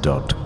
Soundkleckse.com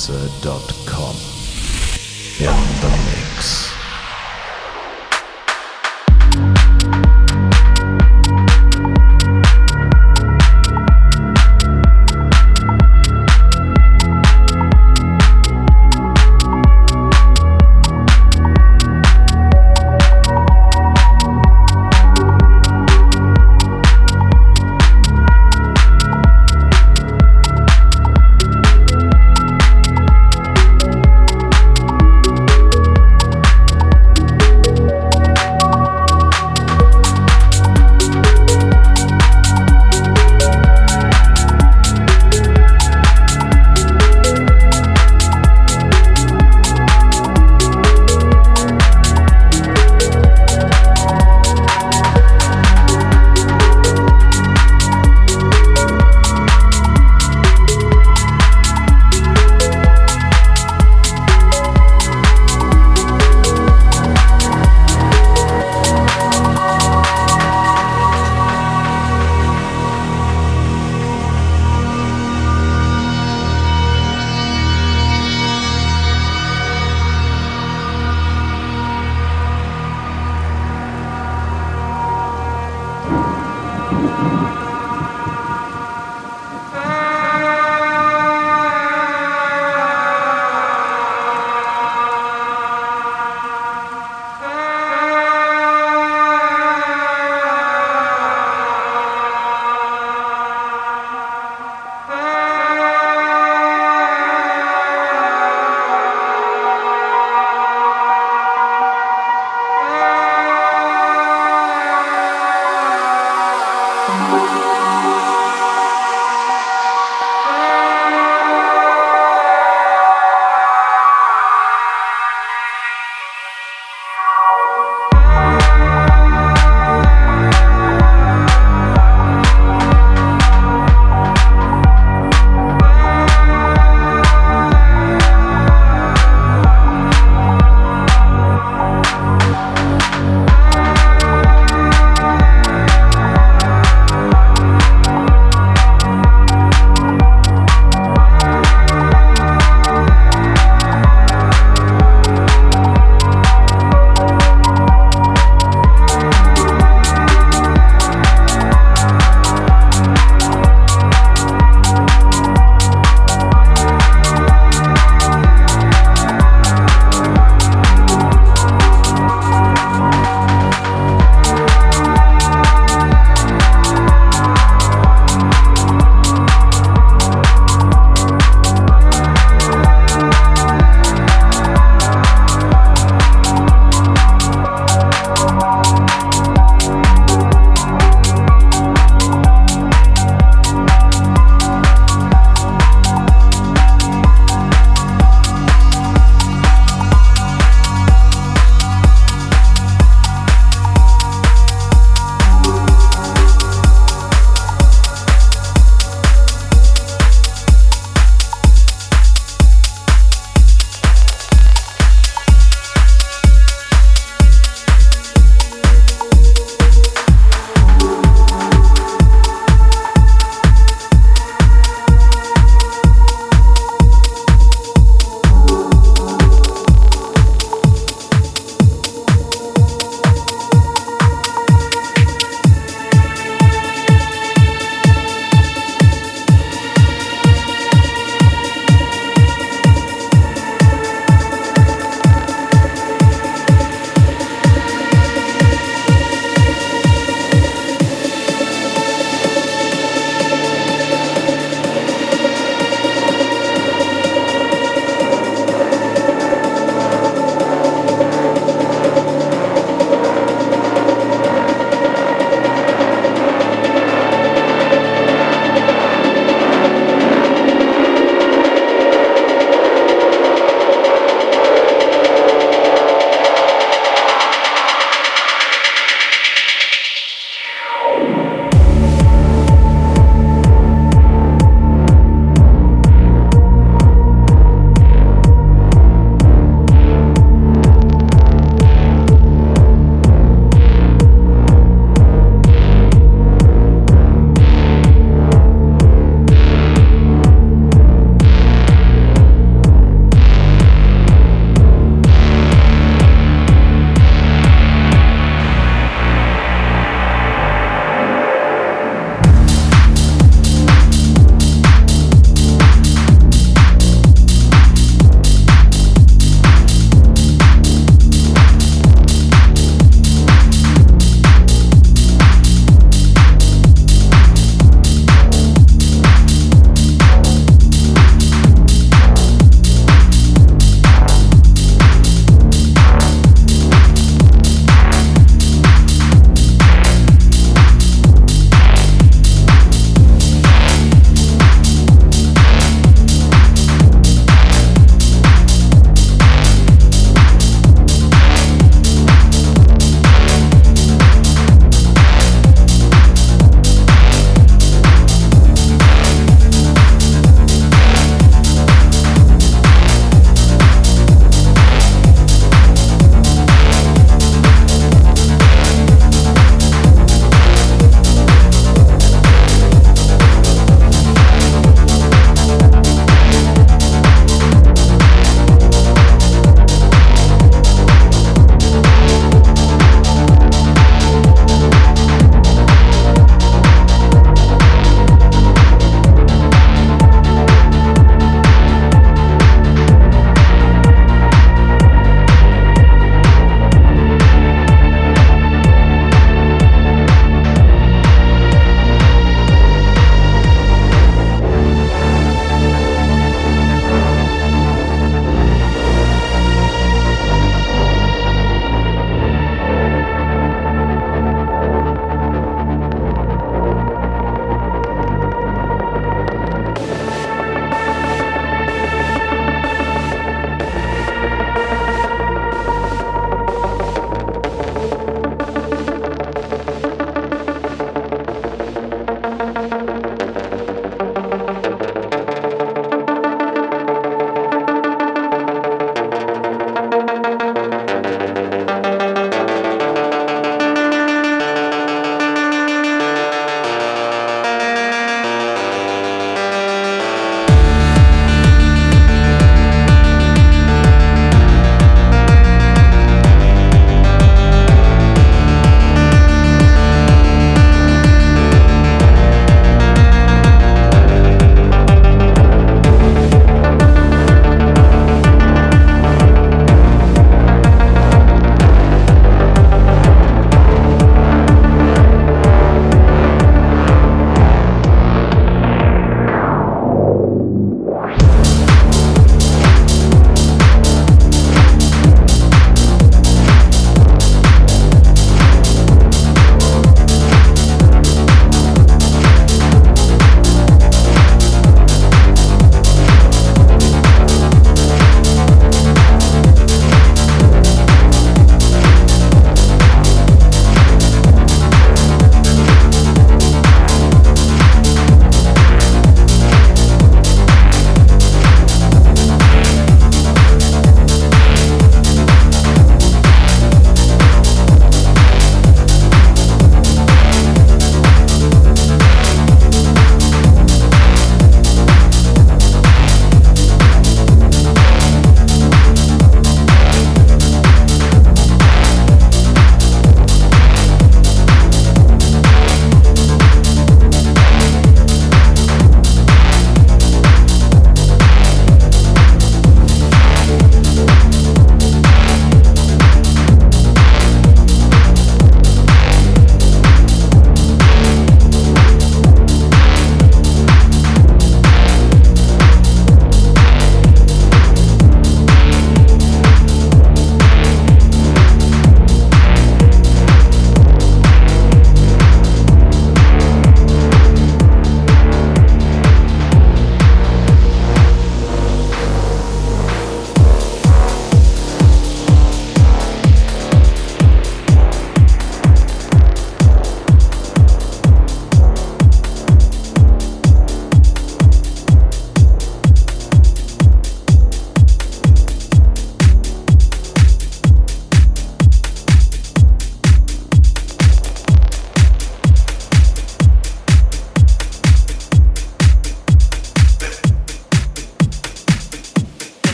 Soundkleckse.com. In the mix.